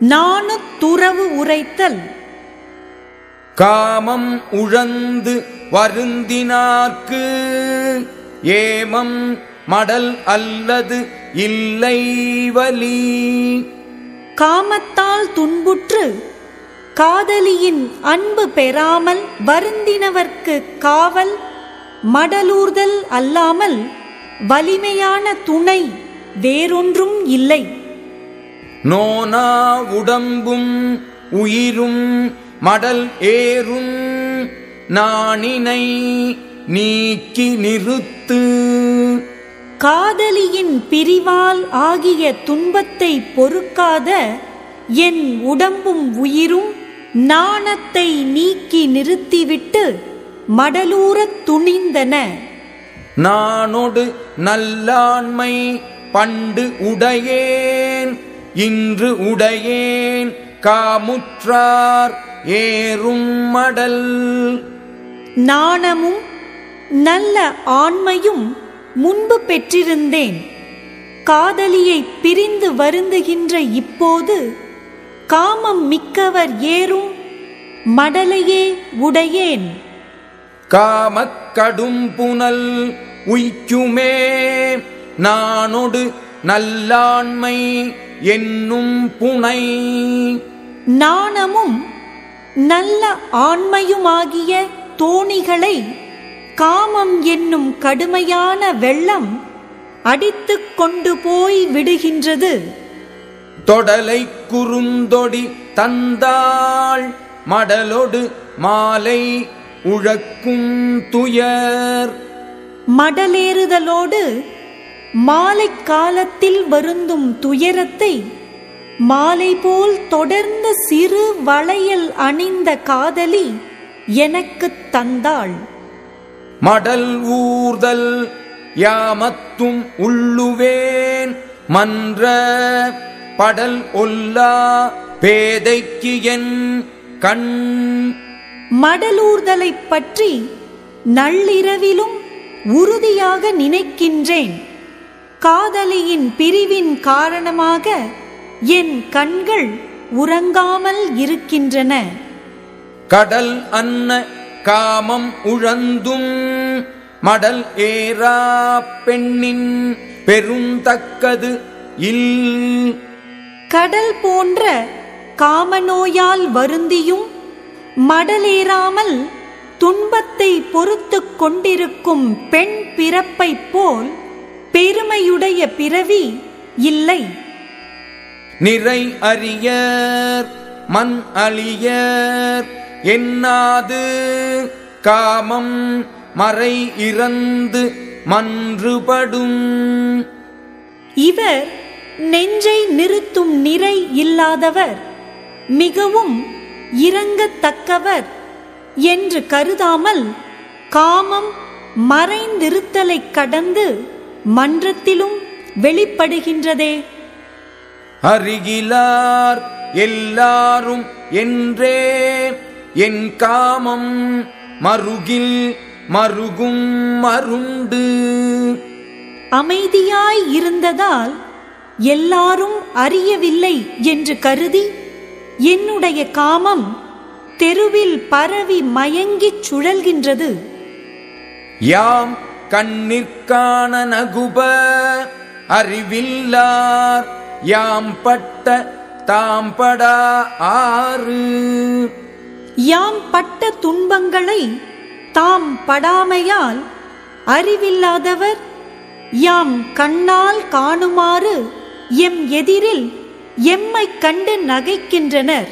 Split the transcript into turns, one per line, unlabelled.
நாணு துறவு உரைத்தல்.
காமம் உழந்து வருந்தினார்க்கு ஏமம் மடல் அல்லது இல்லை வலி.
காமத்தால் துன்புற்று காதலியின் அன்பு பெறாமல் வருந்தினவர்க்கு காவல் மடலூர்தல் அல்லாமல் வலிமையான துணை வேறொன்றும் இல்லை.
நோனா உடம்பும் உயிரும் மடல் ஏறும். நாணினை நீக்கி நிறுத்து.
காதலியின் பிரிவால் ஆகிய துன்பத்தை பொறுக்காத என் உடம்பும் உயிரும் நாணத்தை நீக்கி நிறுத்திவிட்டு மடலூரத் துணிந்தன.
நானொடு நல்லாண்மை பண்டு உடையேன் இன்று உடையேன் காமுற்றார் ஏறும் மடல்.
நாணமும் நல்ல ஆண்மையும் முன்பு பெற்றிருந்தேன். காதலியை பிரிந்து வருந்துகின்ற இப்போது காமம் மிக்கவர் ஏறும் மடலையே உடையேன்.
காமக் கடும் புனல் உய்க்குமே. நானொடு நல்லாண்மை என்னும் புனை.
நாணமும் நல்ல ஆண்மையுமாகிய தோணிகளை காமம் என்னும் கடுமையான வெள்ளம் அடித்துக் கொண்டு போய் விடுகின்றது.
தொடலை குறுந்தொடி தந்தாள் மடலொடு மாலை உழக்கும் துயர்.
மடலேறுதலோடு மாலைக் காலத்தில் வருந்தும் துயரத்தை மாலை போல் தொடர்ந்த சிறு வளையல் அணிந்த காதலி எனக்குத் தந்தாள்.
மடல் ஊர்தல் யாமத்தும் உள்ளுவேன் மன்ற படல் ஒல்லா பேதைக்கு என் கண்.
மடலூர்தலைப் பற்றி நள்ளிரவிலும் உறுதியாக நினைக்கின்றேன். காதலியின் பிரிவின் காரணமாக என் கண்கள் உறங்காமல் இருக்கின்றன.
கடல் அன்ன காமம் உழந்தும் மடல் ஏறா பெண்ணின் பெருந்தக்கது இல்.
கடல் போன்ற காமநோயால் வருந்தியும் மடலேறாமல் துன்பத்தை பொறுத்துக் கொண்டிருக்கும் பெண் பிறப்பைப் போல் பெருமையுடைய பிறவி இல்லை.
நிறை அறியர் மண் அழியர் என்னாது காமம் மறை இறந்து மன்றுபடும்.
இவர் நெஞ்சை நிறுத்தும் நிறை இல்லாதவர் மிகவும் இரங்கத்தக்கவர் என்று கருதாமல் காமம் மறைந்திருத்தலைக் கடந்து மன்றத்திலும் வெளிப்படுகின்றதே.
அருகிலார் எல்லாரும் என்றே என் காமம் மருகில் மருகும் மருண்டு.
அமைதியாய் இருந்ததால் எல்லாரும் அறியவில்லை என்று கருதி என்னுடைய காமம் தெருவில் பரவி மயங்கிச் சுழல்கின்றது.
யாம் கண்ணிற்கான நகுப அறிவில்லார். யாம் பட்ட தாம்படா ஆறு.
யாம் பட்ட துன்பங்களை தாம் படாமையால் அறிவில்லாதவர் யாம் கண்ணால் காணுமாறு எம் எதிரில் எம்மைக் கண்டு நகைக்கின்றனர்.